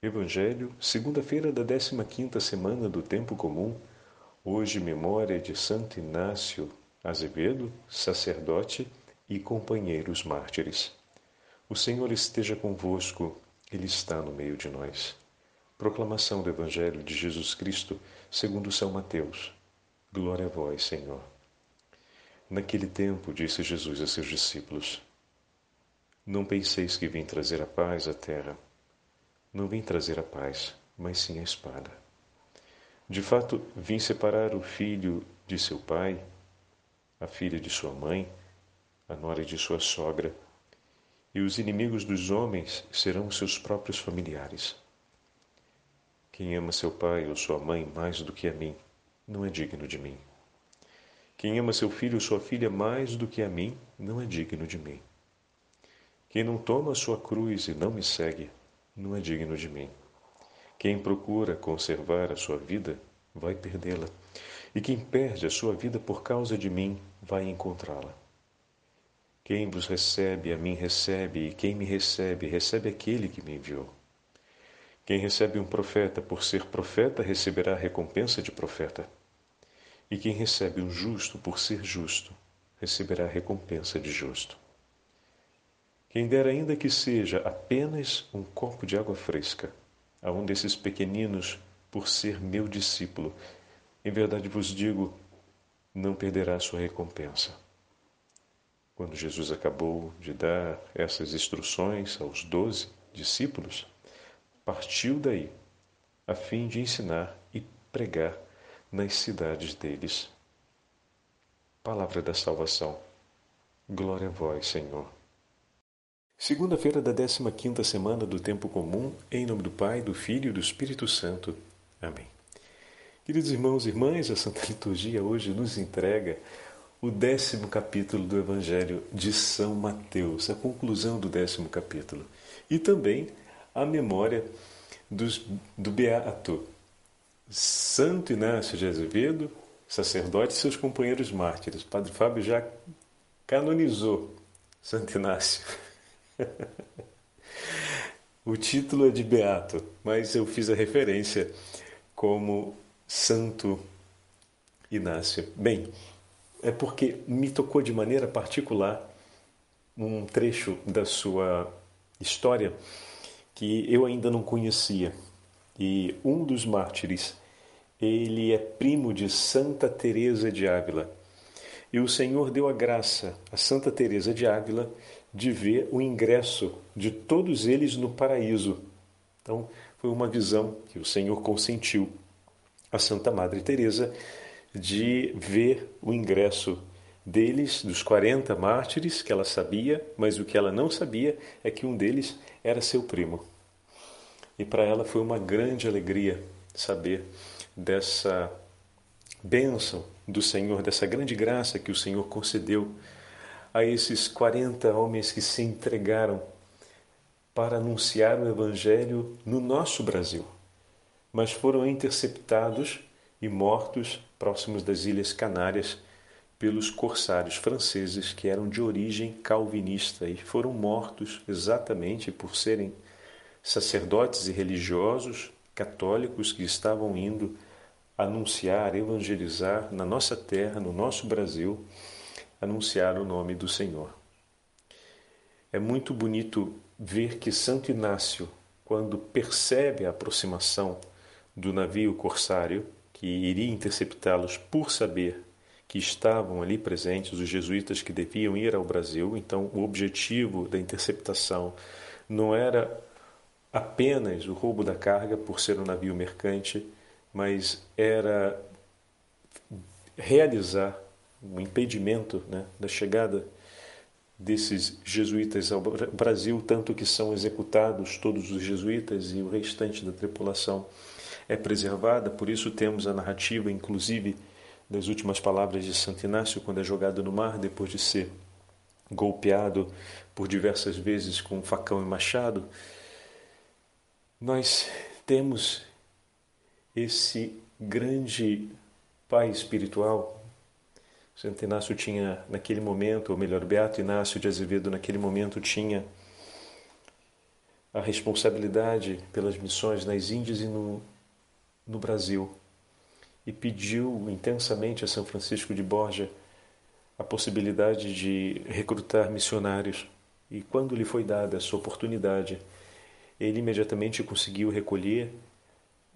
Evangelho, segunda-feira da 15ª semana do tempo comum. Hoje memória de Santo Inácio Azevedo, sacerdote e companheiros mártires. O Senhor esteja convosco, ele está no meio de nós. Proclamação do Evangelho de Jesus Cristo, segundo São Mateus. Glória a vós, Senhor. Naquele tempo disse Jesus a seus discípulos: Não penseis que vim trazer a paz à terra não vim trazer a paz, mas sim a espada. De fato, vim separar o filho de seu pai, a filha de sua mãe, a nora de sua sogra, e os inimigos dos homens serão seus próprios familiares. Quem ama seu pai ou sua mãe mais do que a mim, não é digno de mim. Quem ama seu filho ou sua filha mais do que a mim, não é digno de mim. Quem não toma a sua cruz e não me segue, não é digno de mim. Quem procura conservar a sua vida vai perdê-la, e quem perde a sua vida por causa de mim vai encontrá-la. Quem vos recebe, a mim recebe, e quem me recebe, recebe aquele que me enviou. Quem recebe um profeta por ser profeta receberá a recompensa de profeta. E quem recebe um justo por ser justo receberá a recompensa de justo. Quem dera ainda que seja apenas um copo de água fresca a um desses pequeninos por ser meu discípulo, em verdade vos digo, não perderá sua recompensa. Quando Jesus acabou de dar essas instruções aos doze discípulos, partiu daí, a fim de ensinar e pregar nas cidades deles. Palavra da salvação. Glória a vós, Senhor. Segunda-feira da 15ª semana do tempo comum, em nome do Pai, do Filho e do Espírito Santo. Amém. Queridos irmãos e irmãs, a Santa Liturgia hoje nos entrega o décimo capítulo do Evangelho de São Mateus, a conclusão do décimo capítulo, e também a memória dos, do Beato Santo Inácio de Azevedo, sacerdote e seus companheiros mártires. Padre Fábio já canonizou Santo Inácio o título é de Beato, mas eu fiz a referência como Santo Inácio. Bem, é porque me tocou de maneira particular um trecho da sua história que eu ainda não conhecia. E um dos mártires, ele é primo de Santa Teresa de Ávila. E o Senhor deu a graça a Santa Teresa de Ávila de ver o ingresso de todos eles no paraíso. Então, foi uma visão que o Senhor consentiu a Santa Madre Teresa de ver o ingresso deles, dos 40 mártires que ela sabia, mas o que ela não sabia é que um deles era seu primo. E para ela foi uma grande alegria saber dessa bênção do Senhor, dessa grande graça que o Senhor concedeu a esses 40 homens que se entregaram para anunciar o Evangelho no nosso Brasil, mas foram interceptados e mortos próximos das Ilhas Canárias pelos corsários franceses que eram de origem calvinista e foram mortos exatamente por serem sacerdotes e religiosos católicos que estavam indo anunciar, evangelizar na nossa terra, no nosso Brasil, anunciar o nome do Senhor. É muito bonito ver que Santo Inácio, quando percebe a aproximação do navio corsário que iria interceptá-los por saber que estavam ali presentes os jesuítas que deviam ir ao Brasil, então o objetivo da interceptação não era apenas o roubo da carga por ser um navio mercante, mas era realizar um impedimento né, da chegada desses jesuítas ao Brasil, tanto que são executados todos os jesuítas e o restante da tripulação é preservada. Por isso temos a narrativa, inclusive, das últimas palavras de Santo Inácio, quando é jogado no mar, depois de ser golpeado por diversas vezes com facão e machado. Nós temos esse grande pai espiritual Santo Inácio tinha, naquele momento, ou melhor, Beato Inácio de Azevedo, naquele momento, tinha a responsabilidade pelas missões nas Índias e no, no Brasil e pediu intensamente a São Francisco de Borja a possibilidade de recrutar missionários. E quando lhe foi dada essa oportunidade, ele imediatamente conseguiu recolher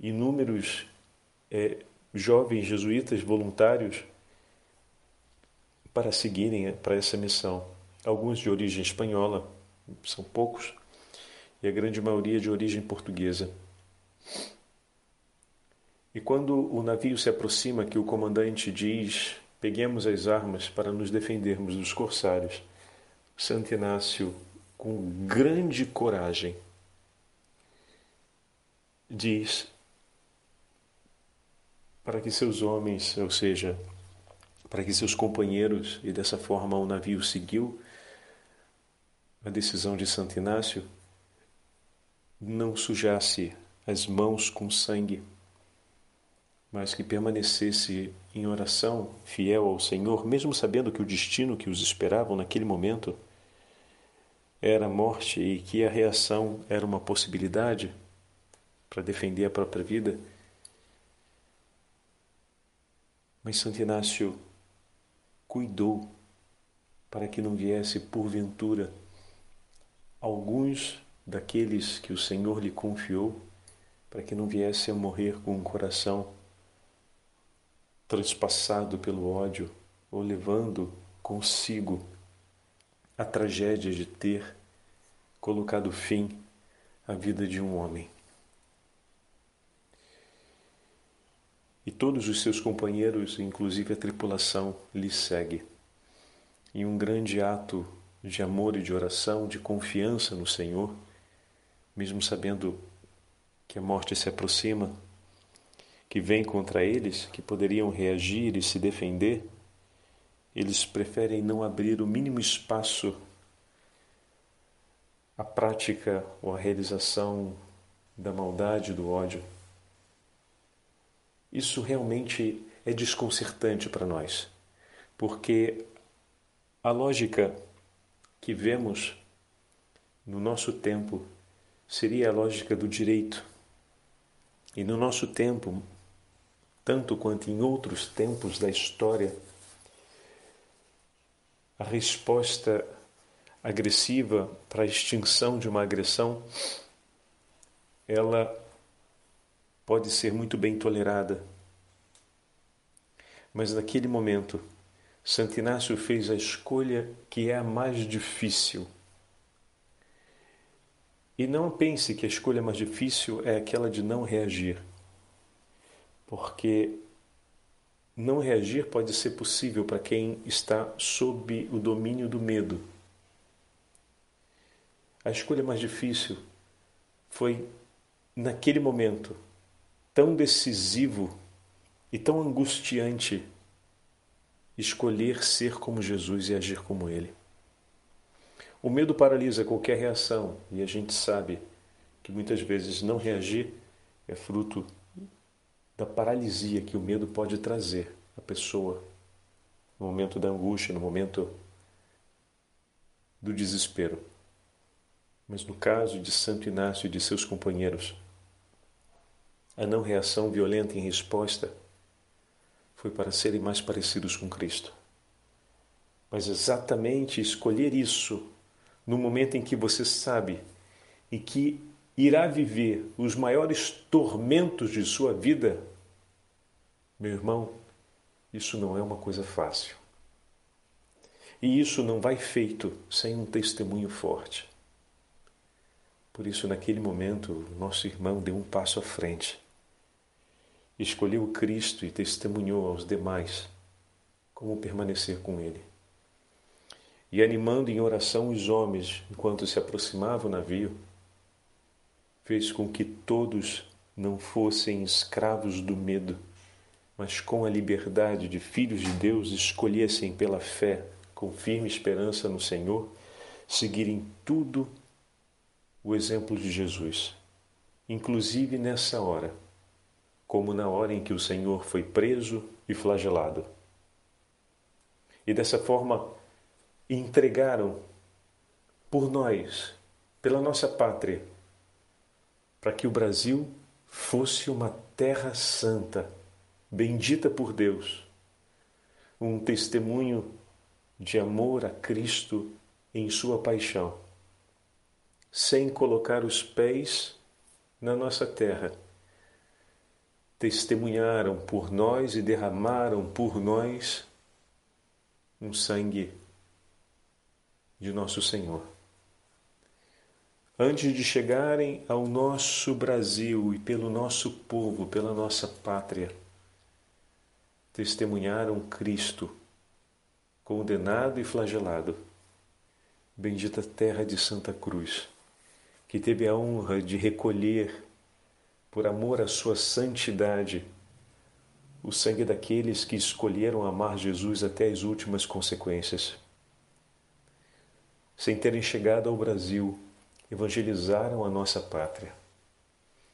inúmeros é, jovens jesuítas voluntários para seguirem para essa missão. Alguns de origem espanhola, são poucos, e a grande maioria de origem portuguesa. E quando o navio se aproxima, que o comandante diz: Peguemos as armas para nos defendermos dos corsários, Santo Inácio, com grande coragem, diz para que seus homens, ou seja, para que seus companheiros, e dessa forma o navio seguiu a decisão de Santo Inácio, não sujasse as mãos com sangue, mas que permanecesse em oração, fiel ao Senhor, mesmo sabendo que o destino que os esperava naquele momento era a morte e que a reação era uma possibilidade para defender a própria vida. Mas Santo Inácio cuidou para que não viesse porventura alguns daqueles que o Senhor lhe confiou, para que não viesse a morrer com um coração transpassado pelo ódio ou levando consigo a tragédia de ter colocado fim à vida de um homem. E todos os seus companheiros, inclusive a tripulação, lhe segue. Em um grande ato de amor e de oração, de confiança no Senhor, mesmo sabendo que a morte se aproxima, que vem contra eles, que poderiam reagir e se defender, eles preferem não abrir o mínimo espaço à prática ou à realização da maldade, do ódio. Isso realmente é desconcertante para nós, porque a lógica que vemos no nosso tempo seria a lógica do direito. E no nosso tempo, tanto quanto em outros tempos da história, a resposta agressiva para a extinção de uma agressão, ela pode ser muito bem tolerada. Mas naquele momento, Santo Inácio fez a escolha que é a mais difícil e não pense que a escolha mais difícil é aquela de não reagir. Porque não reagir pode ser possível para quem está sob o domínio do medo. A escolha mais difícil foi, naquele momento, tão decisivo e tão angustiante escolher ser como Jesus e agir como Ele. O medo paralisa qualquer reação e a gente sabe que muitas vezes não reagir é fruto da paralisia que o medo pode trazer à pessoa no momento da angústia, no momento do desespero. Mas no caso de Santo Inácio e de seus companheiros, a não reação violenta em resposta foi para serem mais parecidos com Cristo. Mas exatamente escolher isso no momento em que você sabe e que irá viver os maiores tormentos de sua vida, meu irmão, isso não é uma coisa fácil. E isso não vai feito sem um testemunho forte. Por isso, naquele momento, nosso irmão deu um passo à frente. Escolheu Cristo e testemunhou aos demais como permanecer com Ele. E animando em oração os homens enquanto se aproximava o navio, fez com que todos não fossem escravos do medo, mas com a liberdade de filhos de Deus escolhessem pela fé, com firme esperança no Senhor, seguirem tudo o exemplo de Jesus, inclusive nessa hora, como na hora em que o Senhor foi preso e flagelado. E dessa forma, entregaram por nós, pela nossa pátria, para que o Brasil fosse uma terra santa, bendita por Deus, um testemunho de amor a Cristo em Sua paixão, sem colocar os pés na nossa terra. Testemunharam por nós e derramaram por nós um sangue de nosso Senhor. Antes de chegarem ao nosso Brasil e pelo nosso povo, pela nossa pátria, testemunharam Cristo, condenado e flagelado. Bendita terra de Santa Cruz, que teve a honra de recolher, por amor à sua santidade, o sangue daqueles que escolheram amar Jesus até as últimas consequências. Sem terem chegado ao Brasil, evangelizaram a nossa pátria.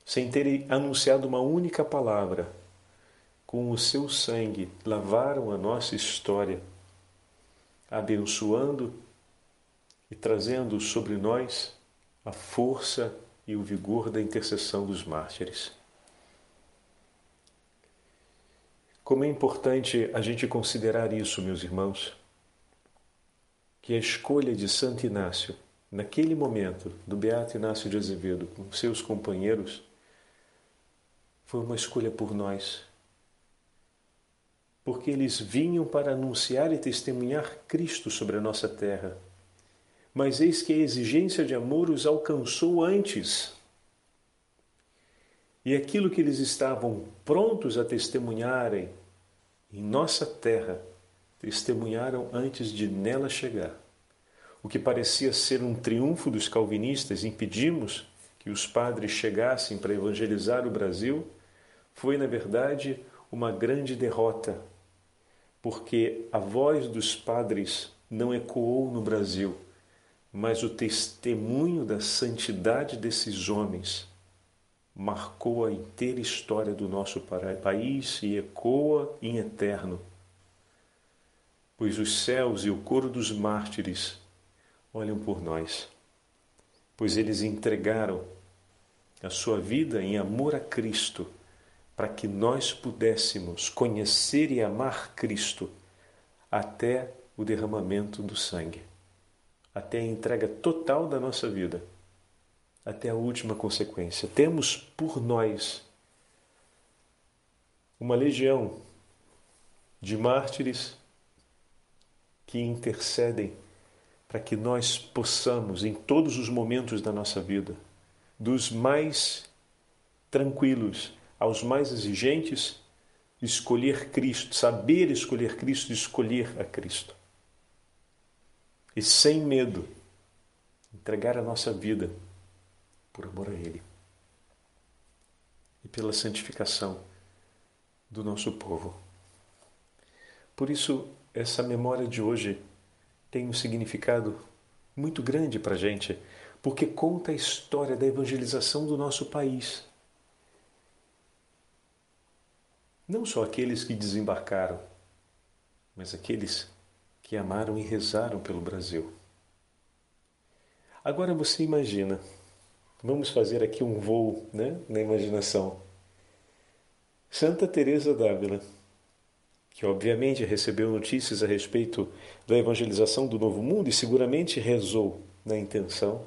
Sem terem anunciado uma única palavra, com o seu sangue lavaram a nossa história, abençoando e trazendo sobre nós a força e o vigor da intercessão dos mártires. Como é importante a gente considerar isso, meus irmãos, que a escolha de Santo Inácio, naquele momento, do Beato Inácio de Azevedo com seus companheiros, foi uma escolha por nós. Porque eles vinham para anunciar e testemunhar Cristo sobre a nossa terra. Mas eis que a exigência de amor os alcançou antes e aquilo que eles estavam prontos a testemunharem em nossa terra, testemunharam antes de nela chegar. O que parecia ser um triunfo dos calvinistas, impedimos que os padres chegassem para evangelizar o Brasil, foi, na verdade, uma grande derrota, porque a voz dos padres não ecoou no Brasil, mas o testemunho da santidade desses homens marcou a inteira história do nosso país e ecoa em eterno. Pois os céus e o coro dos mártires olham por nós, pois eles entregaram a sua vida em amor a Cristo, para que nós pudéssemos conhecer e amar Cristo até o derramamento do sangue, até a entrega total da nossa vida até a última consequência. Temos por nós uma legião de mártires que intercedem para que nós possamos, em todos os momentos da nossa vida, dos mais tranquilos aos mais exigentes, escolher Cristo, saber escolher Cristo, escolher a Cristo. E sem medo, entregar a nossa vida por amor a Ele e pela santificação do nosso povo. Por isso, essa memória de hoje tem um significado muito grande para a gente, porque conta a história da evangelização do nosso país. Não só aqueles que desembarcaram, mas aqueles que amaram e rezaram pelo Brasil. Agora você imagina Vamos fazer aqui um voo né, na imaginação. Santa Teresa d'Ávila, que obviamente recebeu notícias a respeito da evangelização do Novo Mundo e seguramente rezou na intenção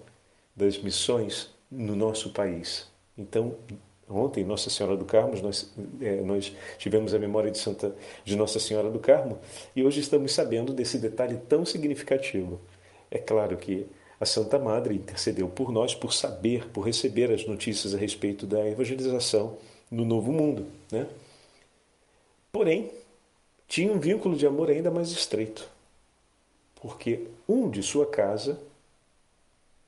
das missões no nosso país. Então, ontem Nossa Senhora do Carmo, nós, é, nós tivemos a memória de Santa de Nossa Senhora do Carmo e hoje estamos sabendo desse detalhe tão significativo. É claro que a Santa Madre intercedeu por nós por saber, por receber as notícias a respeito da evangelização no Novo Mundo. Né? Porém, tinha um vínculo de amor ainda mais estreito, porque um de sua casa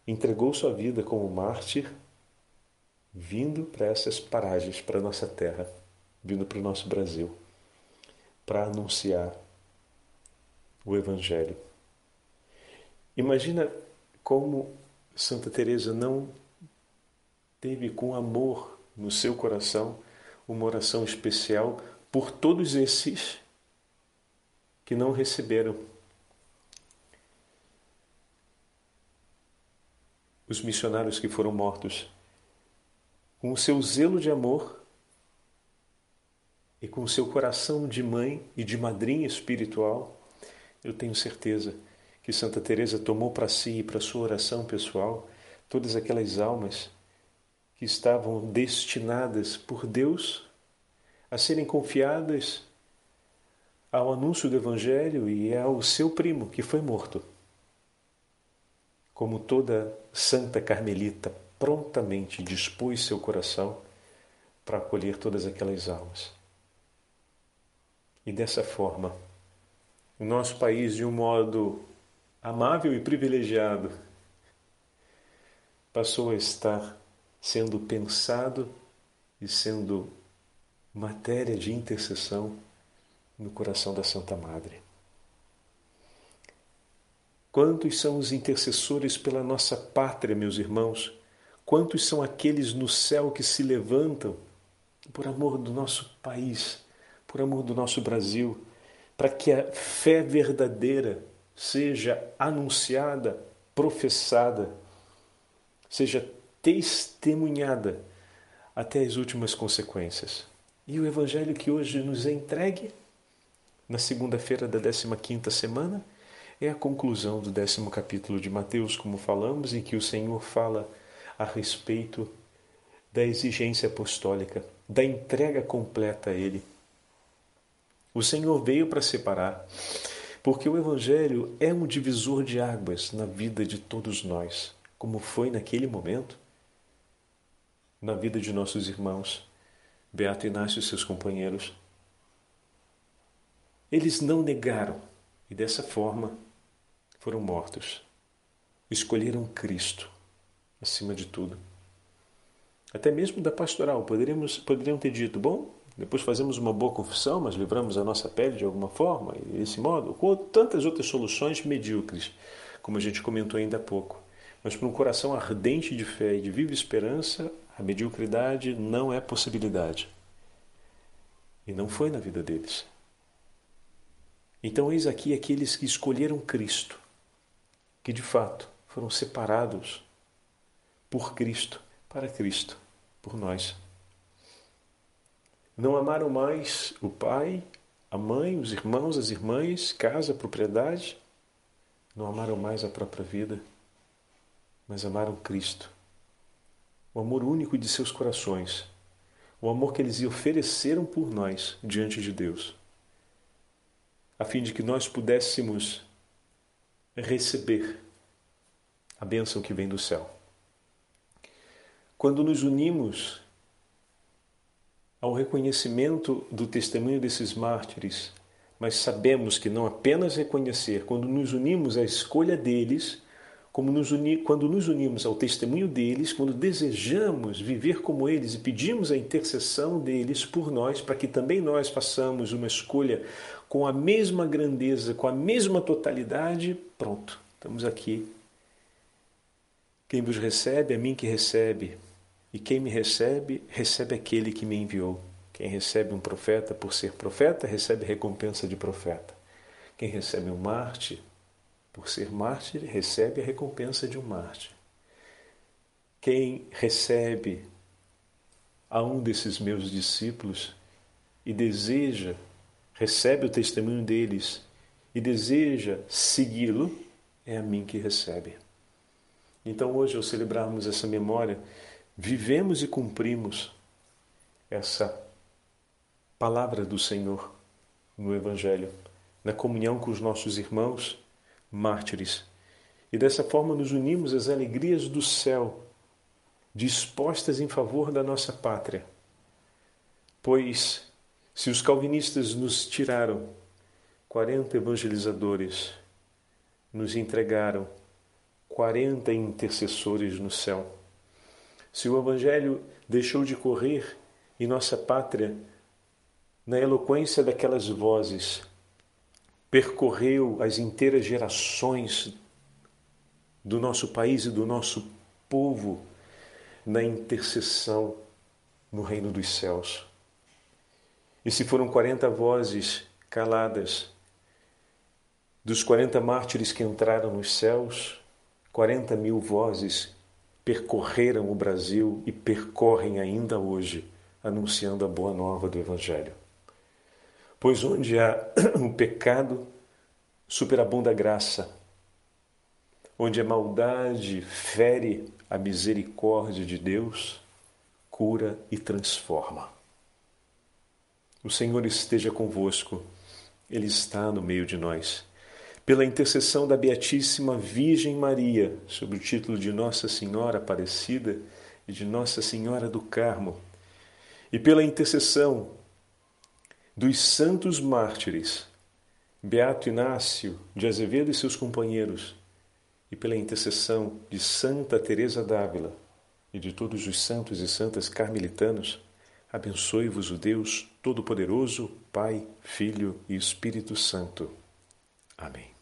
entregou sua vida como mártir, vindo para essas paragens, para a nossa terra, vindo para o nosso Brasil, para anunciar o Evangelho. Imagina como Santa Teresa não teve com amor no seu coração uma oração especial por todos esses que não receberam os missionários que foram mortos com o seu zelo de amor e com o seu coração de mãe e de madrinha espiritual, eu tenho certeza que Santa Teresa tomou para si e para sua oração pessoal todas aquelas almas que estavam destinadas por Deus a serem confiadas ao anúncio do evangelho e ao seu primo que foi morto. Como toda santa carmelita prontamente dispôs seu coração para acolher todas aquelas almas. E dessa forma, o nosso país, de um modo amável e privilegiado, passou a estar sendo pensado e sendo matéria de intercessão no coração da Santa Madre. Quantos são os intercessores pela nossa pátria, meus irmãos? Quantos são aqueles no céu que se levantam por amor do nosso país, por amor do nosso Brasil, para que a fé verdadeira seja anunciada, professada, seja testemunhada até as últimas consequências. E o evangelho que hoje nos é entregue, na segunda-feira da 15ª semana, é a conclusão do décimo capítulo de Mateus, como falamos, em que o Senhor fala a respeito da exigência apostólica, da entrega completa a Ele. O Senhor veio para separar, porque o Evangelho é um divisor de águas na vida de todos nós, como foi naquele momento na vida de nossos irmãos, Beato Inácio e seus companheiros. Eles não negaram e dessa forma foram mortos. Escolheram Cristo acima de tudo. Até mesmo da pastoral, poderíamos, poderiam ter dito: bom, depois fazemos uma boa confissão, mas livramos a nossa pele de alguma forma, e desse modo, com tantas outras soluções medíocres, como a gente comentou ainda há pouco. Mas para um coração ardente de fé e de viva esperança, a mediocridade não é possibilidade. E não foi na vida deles. Então, eis aqui aqueles que escolheram Cristo, que de fato foram separados por Cristo, para Cristo, por nós. Não amaram mais o pai, a mãe, os irmãos, as irmãs, casa, propriedade. Não amaram mais a própria vida, mas amaram Cristo. O amor único de seus corações. O amor que eles ofereceram por nós diante de Deus. A fim de que nós pudéssemos receber a bênção que vem do céu. Quando nos unimos ao reconhecimento do testemunho desses mártires, mas sabemos que não apenas reconhecer, quando nos unimos à escolha deles, como nos uni, quando nos unimos ao testemunho deles, quando desejamos viver como eles e pedimos a intercessão deles por nós, para que também nós façamos uma escolha com a mesma grandeza, com a mesma totalidade, pronto, estamos aqui quem vos recebe, é mim que recebe. E quem me recebe, recebe aquele que me enviou. Quem recebe um profeta por ser profeta, recebe recompensa de profeta. Quem recebe um mártir, por ser mártir, recebe a recompensa de um mártir. Quem recebe a um desses meus discípulos e deseja, recebe o testemunho deles e deseja segui-lo, é a mim que recebe. Então, hoje, ao celebrarmos essa memória, vivemos e cumprimos essa palavra do Senhor no Evangelho, na comunhão com os nossos irmãos mártires. E dessa forma nos unimos às alegrias do céu, dispostas em favor da nossa pátria. Pois, se os calvinistas nos tiraram 40 evangelizadores, nos entregaram 40 intercessores no céu. Se o Evangelho deixou de correr em nossa pátria, na eloquência daquelas vozes, percorreu as inteiras gerações do nosso país e do nosso povo na intercessão no reino dos céus. E se foram 40 vozes caladas dos 40 mártires que entraram nos céus, 40 mil vozes percorreram o Brasil e percorrem ainda hoje, anunciando a boa nova do Evangelho. Pois onde há o pecado, superabunda a graça. Onde a maldade fere a misericórdia de Deus, cura e transforma. O Senhor esteja convosco, Ele está no meio de nós pela intercessão da Beatíssima Virgem Maria, sob o título de Nossa Senhora Aparecida e de Nossa Senhora do Carmo, e pela intercessão dos santos mártires, Beato Inácio de Azevedo e seus companheiros, e pela intercessão de Santa Teresa d'Ávila e de todos os santos e santas carmelitanos, abençoe-vos o Deus Todo-Poderoso, Pai, Filho e Espírito Santo. Amém.